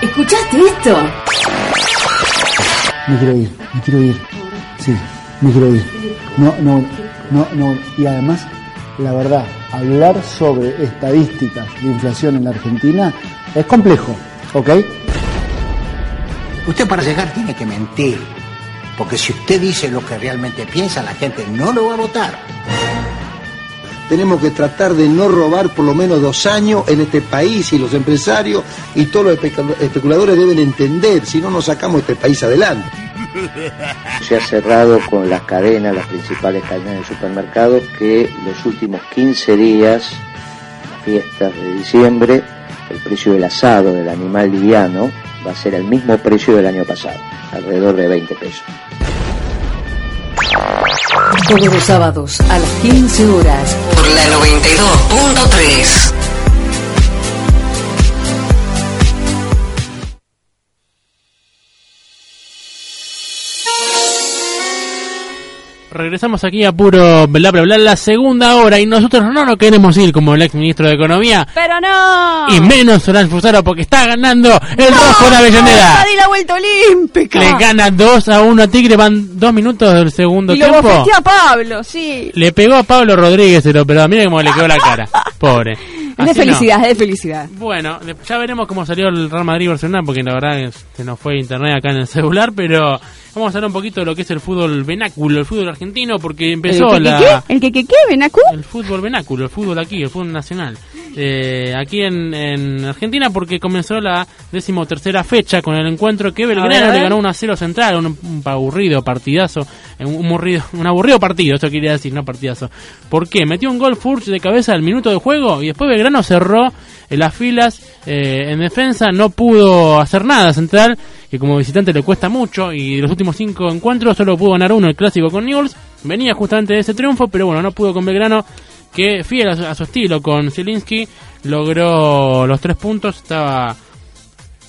¿Escuchaste esto? Me quiero ir, me quiero ir. Sí, me quiero ir. No, no, no, no. Y además, la verdad, hablar sobre estadísticas de inflación en la Argentina es complejo, ¿ok? Usted para llegar tiene que mentir. Porque si usted dice lo que realmente piensa, la gente no lo va a votar. Tenemos que tratar de no robar por lo menos dos años en este país y los empresarios y todos los especu- especuladores deben entender, si no nos sacamos este país adelante. Se ha cerrado con las cadenas, las principales cadenas de supermercados, que los últimos 15 días, las fiestas de diciembre, el precio del asado del animal liviano va a ser el mismo precio del año pasado, alrededor de 20 pesos. Todos los sábados a las 15 horas. Por la 92.3. Regresamos aquí a puro bla bla bla la segunda hora y nosotros no nos queremos ir como el ex ministro de Economía Pero no. y menos Solán Fusaro porque está ganando el rojo de Avellaneda. di la vuelta olímpica. Le gana 2 a 1 a Tigre, van 2 minutos del segundo y tiempo. bofeteé a Pablo, sí. Le pegó a Pablo Rodríguez, pero mira cómo le quedó la cara. Pobre. De Así no. felicidad, es de felicidad. Bueno, de- ya veremos cómo salió el Real Madrid Barcelona, porque la verdad se nos fue internet acá en el celular, pero vamos a hablar un poquito de lo que es el fútbol venáculo, el fútbol argentino, porque empezó ¿El que, la... que, qué? ¿El que, que, qué, Benacu? El fútbol venáculo, el fútbol aquí, el fútbol nacional. Eh, aquí en, en Argentina porque comenzó la decimotercera fecha con el encuentro que Belgrano le ganó 1 a 0 central, un, un aburrido partidazo, eh, un, aburrido, un aburrido partido, eso quería decir, no partidazo. ¿Por qué? Metió un gol Furch de cabeza al minuto de juego y después Belgrano cerró en las filas eh, en defensa, no pudo hacer nada central, que como visitante le cuesta mucho y de los últimos cinco encuentros solo pudo ganar uno, el clásico con Newell's, venía justamente de ese triunfo, pero bueno, no pudo con Belgrano que fiel a su, estilo con Zielinski logró los tres puntos, estaba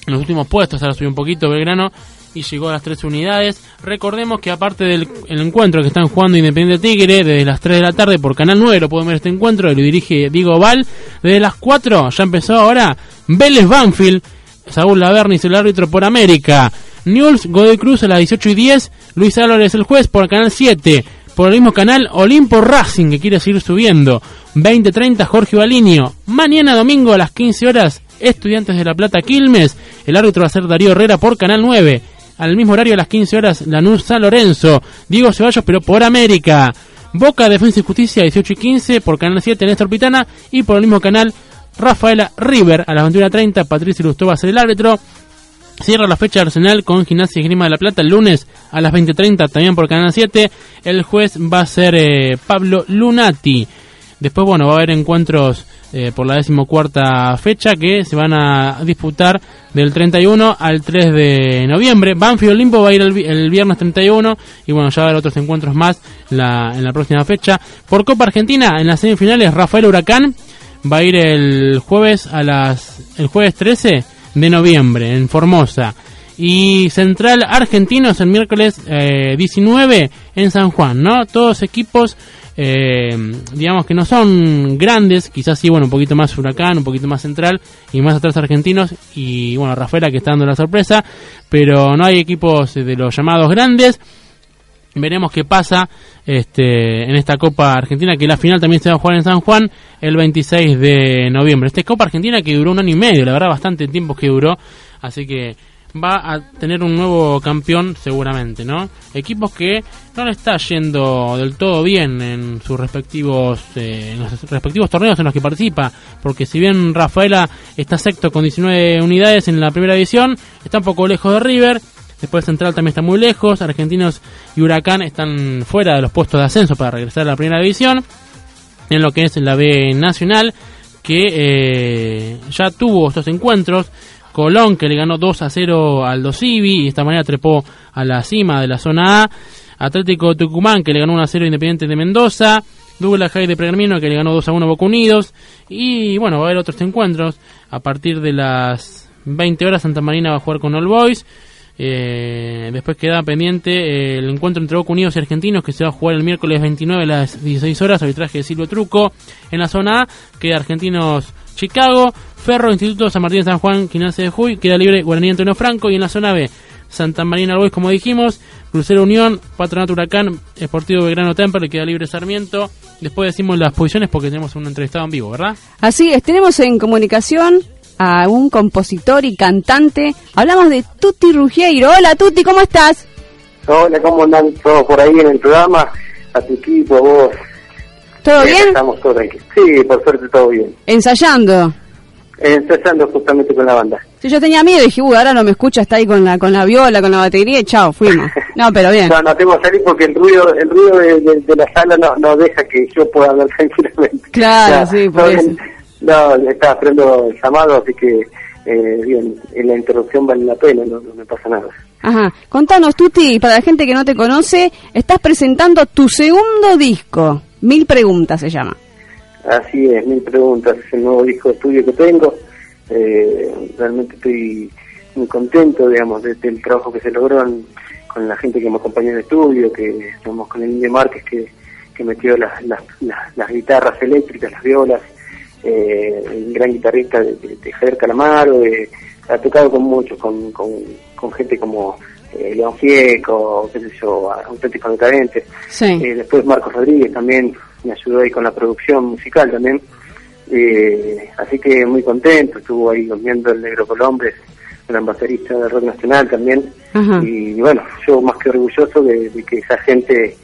en los últimos puestos, ahora subió un poquito Belgrano y llegó a las tres unidades. Recordemos que aparte del el encuentro que están jugando Independiente Tigre desde las 3 de la tarde por Canal 9, lo pueden ver este encuentro, lo dirige Diego Val. Desde las 4 ya empezó ahora Vélez Banfield, Saúl Lavernis el árbitro por América. Newell's Godoy Cruz a las 18 y 10, Luis Álvarez el juez por Canal 7. Por el mismo canal, Olimpo Racing, que quiere seguir subiendo. 20-30, Jorge Balinio. Mañana domingo a las 15 horas, Estudiantes de La Plata Quilmes. El árbitro va a ser Darío Herrera por Canal 9. Al mismo horario a las 15 horas, Lanús San Lorenzo. Diego Ceballos, pero por América. Boca, Defensa y Justicia, 18 y 15, por Canal 7, Néstor Pitana. Y por el mismo canal, Rafaela River, a las 21.30, Patricio Lustó va a ser el árbitro. Cierra la fecha Arsenal con Gimnasia y Grima de la Plata el lunes a las 20.30 también por Canal 7. El juez va a ser eh, Pablo Lunati. Después, bueno, va a haber encuentros eh, por la decimocuarta fecha que se van a disputar del 31 al 3 de noviembre. Banfield Olimpo va a ir el, vi- el viernes 31 y bueno, ya va a haber otros encuentros más la- en la próxima fecha. Por Copa Argentina, en las semifinales, Rafael Huracán va a ir el jueves a las el jueves 13 de noviembre en Formosa y Central Argentinos el miércoles eh, 19 en San Juan, ¿no? Todos equipos eh, digamos que no son grandes, quizás sí, bueno, un poquito más Huracán, un poquito más Central y más atrás Argentinos y bueno, Rafaela que está dando la sorpresa, pero no hay equipos de los llamados grandes. Veremos qué pasa este, en esta Copa Argentina, que la final también se va a jugar en San Juan el 26 de noviembre. Esta es Copa Argentina que duró un año y medio, la verdad, bastante tiempo que duró, así que va a tener un nuevo campeón seguramente, ¿no? Equipos que no le está yendo del todo bien en sus respectivos eh, en los respectivos torneos en los que participa, porque si bien Rafaela está sexto con 19 unidades en la primera división, está un poco lejos de River, Después Central también está muy lejos. Argentinos y Huracán están fuera de los puestos de ascenso para regresar a la primera división. En lo que es la B Nacional, que eh, ya tuvo estos encuentros. Colón que le ganó 2 a 0 al Dosivi y de esta manera trepó a la cima de la zona A. Atlético Tucumán que le ganó 1 a 0 Independiente de Mendoza. Douglas High de Pergamino que le ganó 2 a 1 Boca Unidos. Y bueno, va a haber otros encuentros. A partir de las 20 horas Santa Marina va a jugar con All Boys. Eh, después queda pendiente eh, el encuentro entre Boca Unidos y Argentinos que se va a jugar el miércoles 29 a las 16 horas, arbitraje de Silvio Truco. En la zona A queda Argentinos Chicago, Ferro, Instituto San Martín San Juan, Quince de Juy, queda libre Guaraní Antonio Franco y en la zona B Santa Marina Boys como dijimos, Crucero Unión, Patronato Huracán, Esportivo Belgrano Temper, queda libre Sarmiento. Después decimos las posiciones porque tenemos un entrevistado en vivo, ¿verdad? Así es, tenemos en comunicación a un compositor y cantante. Hablamos de Tuti Ruggiero. Hola Tuti, ¿cómo estás? Hola, ¿cómo andan todos por ahí en el programa? A tu equipo, a vos. ¿Todo Eh, bien? Estamos todos aquí. Sí, por suerte todo bien. Ensayando. Empezando justamente con la banda. Sí, yo tenía miedo y dije, uy, ahora no me escucha, está ahí con la, con la viola, con la batería y chao, fuimos. No, pero bien. No, no tengo que salir porque el ruido el ruido de, de- de la sala no, no deja que yo pueda hablar tranquilamente. Claro, sí, por eso. No, estaba esperando el llamado, así que eh, bien, en la interrupción vale la pena, no, no me pasa nada. Ajá. Contanos, Tuti, para la gente que no te conoce, estás presentando tu segundo disco. Mil preguntas se llama. Así es, mil preguntas, es el nuevo disco de estudio que tengo. Eh, realmente estoy muy contento, digamos, de- del trabajo que se logró en- con la gente que me acompañó en el estudio, que estamos con el Indio Márquez que, que metió las, las, las, las guitarras eléctricas, las violas, eh, el gran guitarrista de, de, de Javier Calamaro, eh, ha tocado con muchos, con, con, con gente como eh, León Fieco, qué sé yo, auténticos decadentes. Sí. Eh, después Marcos Rodríguez también me ayudó ahí con la producción musical también. Eh, así que muy contento, estuvo ahí viendo el Negro Colombres, el baterista del rock nacional también. Ajá. Y bueno, yo más que orgulloso de, de que esa gente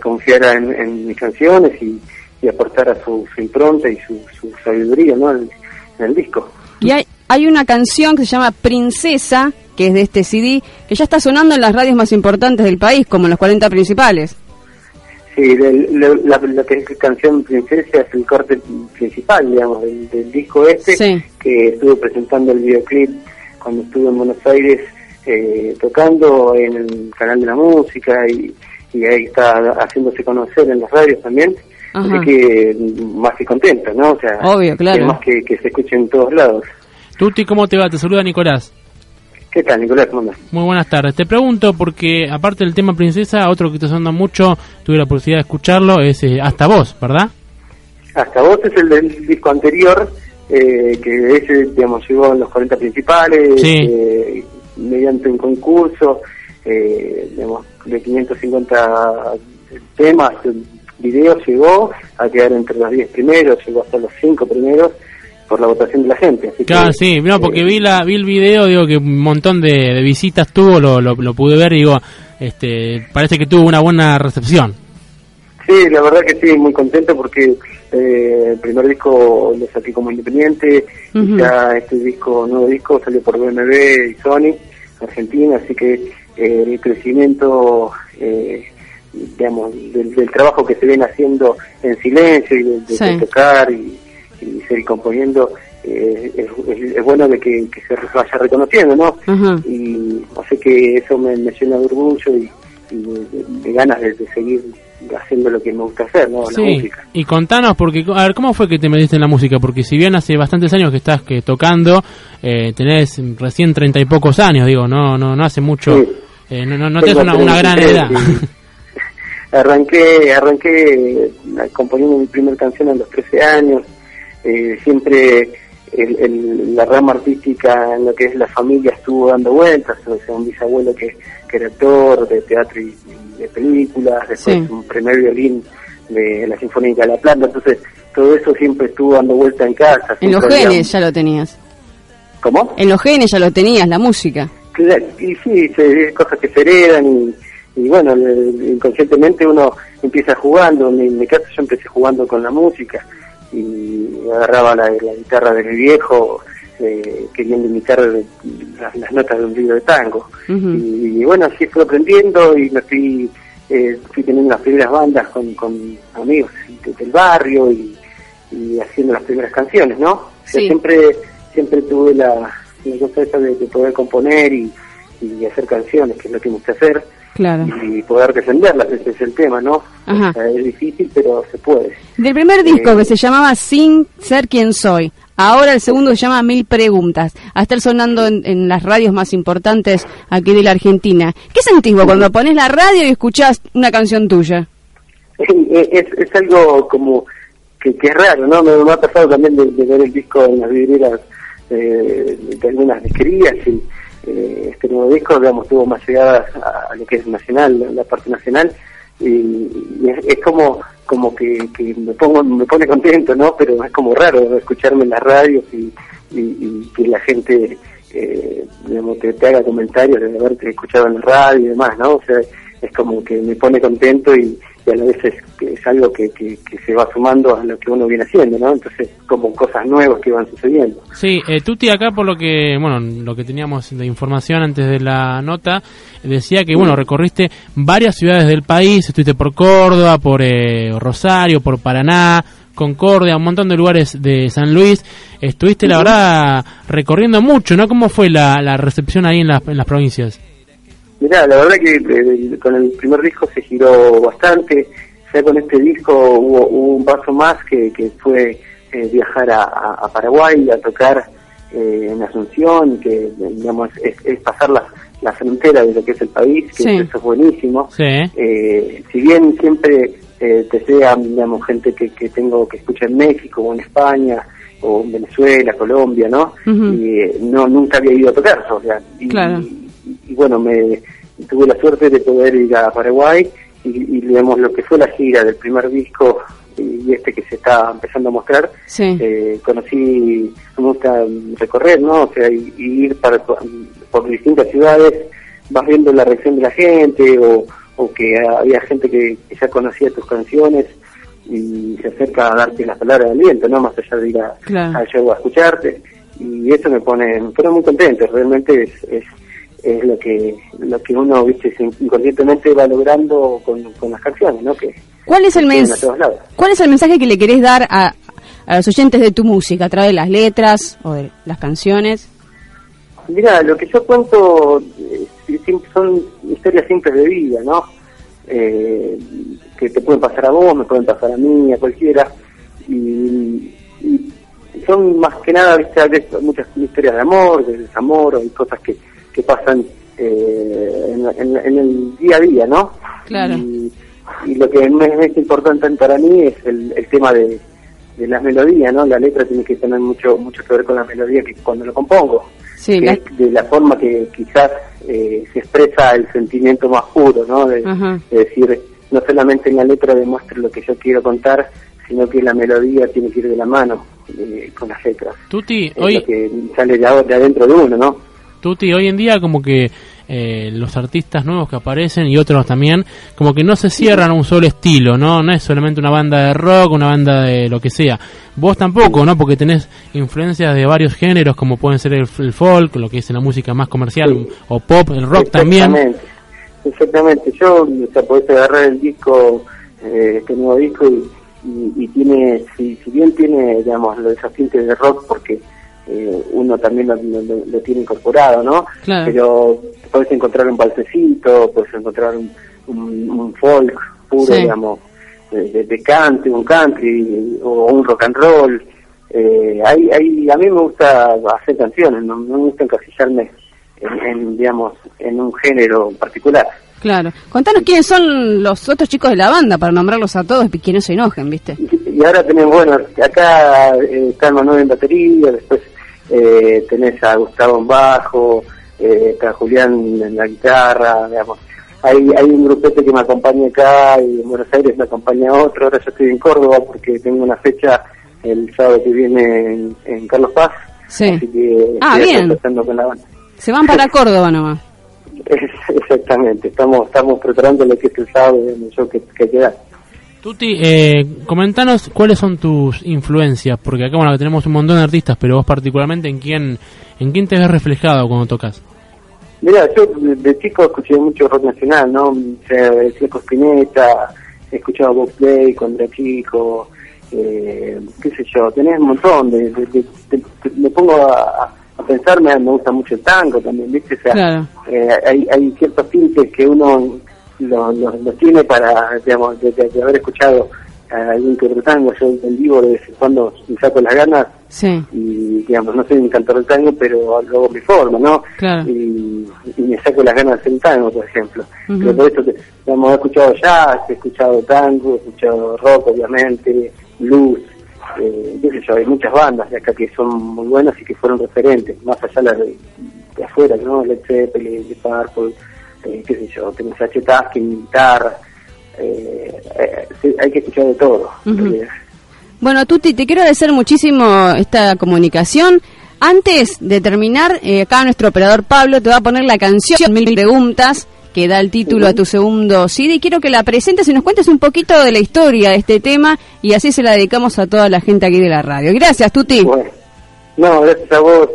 confiara en, en mis canciones y, y aportara su, su impronta y su, su sabiduría ¿no? en, en el disco. Y hay, hay una canción que se llama Princesa, que es de este CD, que ya está sonando en las radios más importantes del país, como en los 40 principales. Sí, la, la es canción Princesa es el corte principal, digamos, del, del disco este, Sí. que estuve presentando el videoclip cuando estuve en Buenos Aires eh, tocando en el canal de la música y, y ahí está haciéndose conocer en las radios también. Ajá. Así que más que contento, ¿no? O sea, Obvio, claro. que, que se escuche en todos lados. Tuti, ¿cómo te va? Te saluda Nicolás. ¿Qué tal, Nicolás? ¿Cómo andas? Muy buenas tardes. Te pregunto porque, aparte del tema Princesa, otro que te sonda mucho, tuve la posibilidad de escucharlo, es eh, Hasta Vos, ¿verdad? Hasta vos es el del disco anterior, eh, que ese, digamos, llegó en los 40 principales, Sí. eh, mediante un concurso, eh, digamos, de 550 temas, videos, llegó a quedar entre los 10 primeros, llegó hasta los 5 primeros por la votación de la gente. Así Claro, que, sí, no, porque eh, vi la vi el video, digo que un montón de, de visitas tuvo, lo, lo, lo pude ver y digo, este, parece que tuvo una buena recepción. Sí, la verdad que sí, muy contento porque eh, el primer disco lo saqué como independiente, y ya este disco, nuevo disco, salió por BMW y Sony, Argentina, así que eh, el crecimiento, eh, digamos, del, del trabajo que se ven haciendo en silencio y de, de- Sí. de tocar y, y seguir componiendo, eh, es, es- es bueno de que, que se vaya reconociendo, ¿no? Y así que eso me, me llena de orgullo y, y de, de- de ganas de, de seguir haciendo lo que me gusta hacer, ¿no? La Sí, música. y contanos, porque, a ver, ¿cómo fue que te metiste en la música? Porque si bien hace bastantes años que estás que tocando, eh, tenés recién treinta y pocos años, digo, no no no hace mucho, Sí. eh, no, no, no tenés una, una gran 33 edad. y arranqué, arranqué eh, componiendo mi primera canción a los 13 años, eh, siempre el- el- la rama artística en lo que es la familia estuvo dando vueltas, o sea, un bisabuelo que, que era actor de teatro y, y de películas, después Sí. un primer violín de la Sinfónica de La Plata, entonces todo eso siempre estuvo dando vuelta en casa. En los había genes ya lo tenías. ¿Cómo? En los genes ya lo tenías, la música. Claro, y sí, se- cosas que se heredan y, y bueno, le- inconscientemente uno empieza jugando. En mi, caso yo empecé jugando con la música y agarraba la, la guitarra de mi viejo eh, queriendo imitar las, las notas de un libro de tango. Y, y bueno, así fui aprendiendo y me fui, eh, fui teniendo las primeras bandas con, con amigos de- del barrio y, y haciendo las primeras canciones, ¿no? O sea, Sí. siempre, siempre tuve la, la cosa esa de, de poder componer y, y hacer canciones, que es lo que me gusta hacer, Claro. y poder defenderlas, ese es el tema, ¿no? Ajá. O sea, es difícil, pero se puede. Del primer disco Eh, que se llamaba Sin ser quien soy, ahora el segundo se llama Mil preguntas, a estar sonando en, en las radios más importantes aquí de la Argentina. ¿Qué sentís vos cuando pones la radio y escuchás una canción tuya? es, es algo como que, que es raro, ¿no? Me, me ha pasado también de, de ver el disco en las vidrieras eh, de algunas disquerías y eh, este nuevo disco, digamos, tuvo más llegada a, lo que es nacional, la, parte nacional, y, es, es como como que, que me pongo me pone contento, ¿no? Pero es como raro escucharme en las radios y, y, y que la gente eh, digamos, te, te haga comentarios de haberte escuchado en la radio y demás, ¿no? O sea, es como que me pone contento y, y a la vez es, algo que, que, que se va sumando a lo que uno viene haciendo, ¿no? Entonces, como cosas nuevas que van sucediendo. Sí, eh, Tuti acá por lo que, bueno, lo que teníamos de información antes de la nota, decía que, bueno, recorriste varias ciudades del país, estuviste por Córdoba, por eh, Rosario, por Paraná, Concordia, un montón de lugares de San Luis. Estuviste, la verdad, recorriendo mucho, ¿no? ¿Cómo fue la, la recepción ahí en las, en las provincias? Mirá, la verdad que eh, con el primer disco se giró bastante, ya con este disco hubo, hubo un paso más que, que fue eh, viajar a, Paraguay a tocar eh, en Asunción, que digamos es, es pasar la, la frontera de lo que es el país, que Sí. eso es buenísimo. Sí. Eh, si bien siempre eh, te sea, digamos, gente que, que tengo que escucha en México o en España o en Venezuela, Colombia, ¿no? Y eh, no nunca había ido a tocar, o sea, y, Claro. y bueno, me tuve la suerte de poder ir a Paraguay y, y digamos lo que fue la gira del primer disco y este que se está empezando a mostrar, Sí. eh, conocí, me gusta recorrer, ¿no? O sea, y, y ir para, por distintas ciudades, vas viendo la reacción de la gente o, o que había gente que, que ya conocía tus canciones y se acerca a darte las palabras de aliento, ¿no? Más allá de ir a, Claro. al show a escucharte y eso me pone, me pone muy contento, realmente es, es, es lo que lo que uno viste inconscientemente va logrando con, con las canciones, ¿no? Que ¿Cuál es el que llegan mens- a todos lados. ¿Cuál es el mensaje que le querés dar a, a los oyentes de tu música a través de las letras o de las canciones? Mira, lo que yo cuento eh, son historias simples de vida, ¿no? Eh, que te pueden pasar a vos, me pueden pasar a mí, a cualquiera. Y, y son más que nada, viste, muchas historias de amor, de desamor, hay cosas que, que pasan eh, en, en- en el día a día, ¿no? Claro. Y, y lo que me es importante para mí es el, el tema de, de las melodías, ¿no? La letra tiene que tener mucho mucho que ver con la melodía que cuando lo compongo. Sí, que la- es de la forma que quizás eh, se expresa el sentimiento más puro, ¿no? De, decir, no solamente en la letra demuestre lo que yo quiero contar, sino que la melodía tiene que ir de la mano eh, con las letras. Tuti, Es hoy, lo que sale de adentro de uno, ¿no? Tuti, hoy en día como que eh, los artistas nuevos que aparecen y otros también, como que no se cierran a un solo estilo, ¿no? No es solamente una banda de rock, una banda de lo que sea. Vos tampoco, ¿no? Porque tenés influencias de varios géneros, como pueden ser el, el folk, lo que es la música más comercial, o pop, el rock también. Exactamente. Exactamente. Yo, o sea, podés agarrar el disco, eh, este nuevo disco, y, y, y tiene, si, si bien tiene, digamos, los tintes de rock, porque eh, uno también lo, lo- lo tiene incorporado, ¿no? Claro. Pero puedes encontrar un balsecito, puedes encontrar un, un, un folk puro, Sí. digamos, de, de, country, un country, o un rock and roll. Eh, hay, hay, a mí me gusta hacer canciones, no, no me gusta encasillarme en, en, digamos, en un género particular. Claro. Contanos quiénes son los otros chicos de la banda para nombrarlos a todos y que no se enojen, ¿viste? Y ahora tenemos, bueno, acá eh, está Manuel en batería, después eh, tenés a Gustavo en bajo, eh, está Julián en la guitarra, digamos. Hay, hay un grupete que me acompaña acá y en Buenos Aires me acompaña otro. Ahora yo estoy en Córdoba porque tengo una fecha el sábado que viene en, en Carlos Paz. Sí. Así que Ah, estoy bien. empezando con la banda. Se van para Córdoba nomás. Exactamente, estamos estamos preparando lo que es el sábado el show que, que queda. Tuti, eh, comentanos cuáles son tus influencias, porque acá bueno tenemos un montón de artistas, pero vos particularmente en quién, en quién te ves reflejado cuando tocas. Mira, yo de, de chico escuché mucho rock nacional, ¿no? O sea, el Fleco Spinetta, he escuchado Bob Play cuando era chico, eh, qué sé yo, tenés un montón de, de- de- de- me pongo a, a pensar, me, me gusta mucho el tango también, ¿viste? O sea, Claro. eh, hay, hay ciertos tintes que uno los lo, lo tiene para, digamos, de, de- de haber escuchado a algún que otro tango, yo en vivo de vez en cuando me saco las ganas Sí, y digamos no soy un cantor del tango pero luego mi forma no Claro. y, y me saco las ganas de hacer tango por ejemplo Ujú. pero por eso digamos he escuchado jazz he escuchado tango he escuchado rock obviamente blues eh, qué sé yo hay muchas bandas de acá que son muy buenas y que fueron referentes más allá de, de afuera no Led Zeppelin de Purple eh, qué sé yo tenés H. Taskin guitarra eh, eh, hay que escuchar de todo. Bueno, Tuti, te quiero agradecer muchísimo esta comunicación. Antes de terminar, eh, acá nuestro operador Pablo te va a poner la canción Mil Preguntas, que da el título a tu segundo CD. Y quiero que la presentes y nos cuentes un poquito de la historia de este tema y así se la dedicamos a toda la gente aquí de la radio. Gracias, Tuti. Bueno, no, gracias a vos.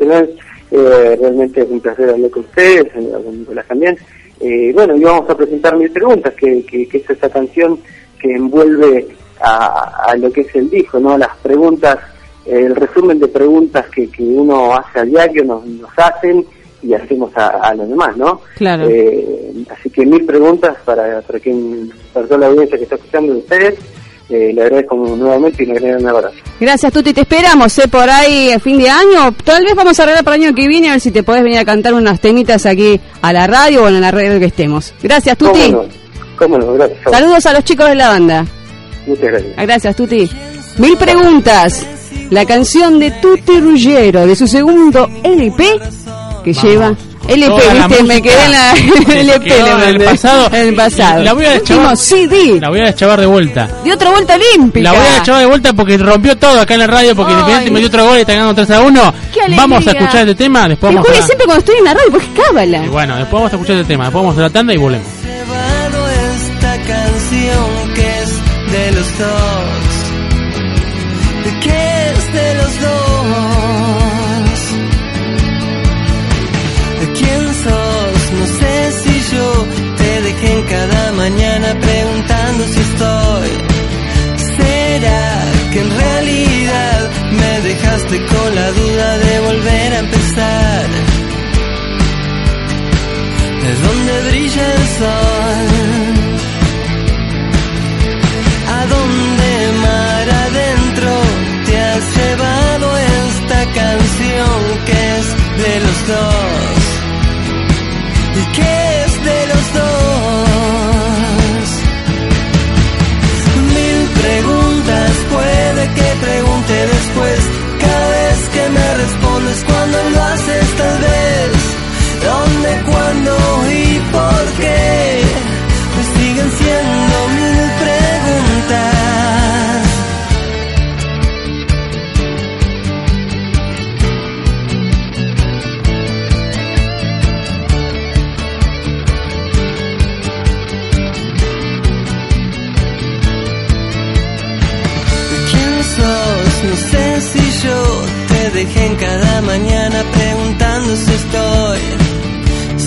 Eh, realmente es un placer hablar con ustedes, con Nicolás también. Eh, bueno, y vamos a presentar mil preguntas, que, que, que es esa canción que envuelve a, a lo que es el disco, ¿no? Las preguntas, el resumen de preguntas que, que uno hace a diario, nos, nos hacen y hacemos a, a los demás, ¿no? Claro. Eh, así que mil preguntas para, para, quien, para toda la audiencia que está escuchando de ustedes. Eh, le agradezco nuevamente y le agradezco un abrazo. Gracias, Tuti. Te esperamos, ¿eh? Por ahí, a fin de año. Tal vez vamos a arreglar para el año que viene, a ver si te podés venir a cantar unas temitas aquí a la radio o en la radio que estemos. Gracias, Tuti. ¿Cómo no? ¿Cómo no? Gracias. Saludos a los chicos de la banda. Muchas gracias. Gracias, Tuti. Mil preguntas. La canción de Tuti Ruggero, de su segundo LP, que lleva... LP, Toda la viste, me quedé en la que LP, quedó le en el pasado. En el pasado. La voy a deschavar. CD, La voy a deschavar de vuelta. de otra vuelta olímpica. La voy a echar de vuelta porque rompió todo acá en la radio porque. Independiente metió otro gol y está ganando 3 a 1. Qué alegría. Vamos a escuchar este tema, después Me vamos a... siempre cuando estoy en la radio, porque es cábala. Y bueno, después vamos a escuchar este tema, después vamos a la tanda y volvemos. llevado esta canción que es de los dos, ¿Será que en realidad me dejaste con la duda de volver a empezar? de donde brilla el sol, mañana preguntando si estoy.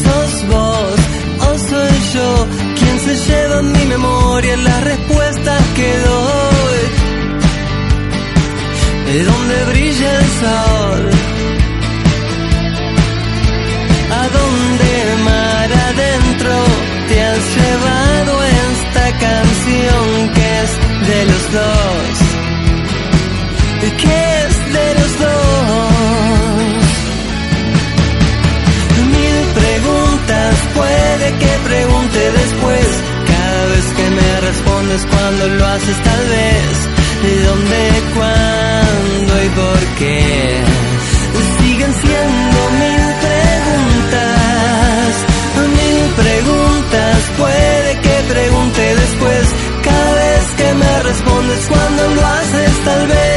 ¿Sos vos o soy yo quien se lleva en mi memoria las respuestas que doy? De donde brilla el sol. A donde respondes cuando lo haces tal vez. ¿De dónde, cuándo y por qué? Siguen siendo mil preguntas. Mil preguntas puede que pregunte después. Cada vez que me respondes cuando lo haces tal vez.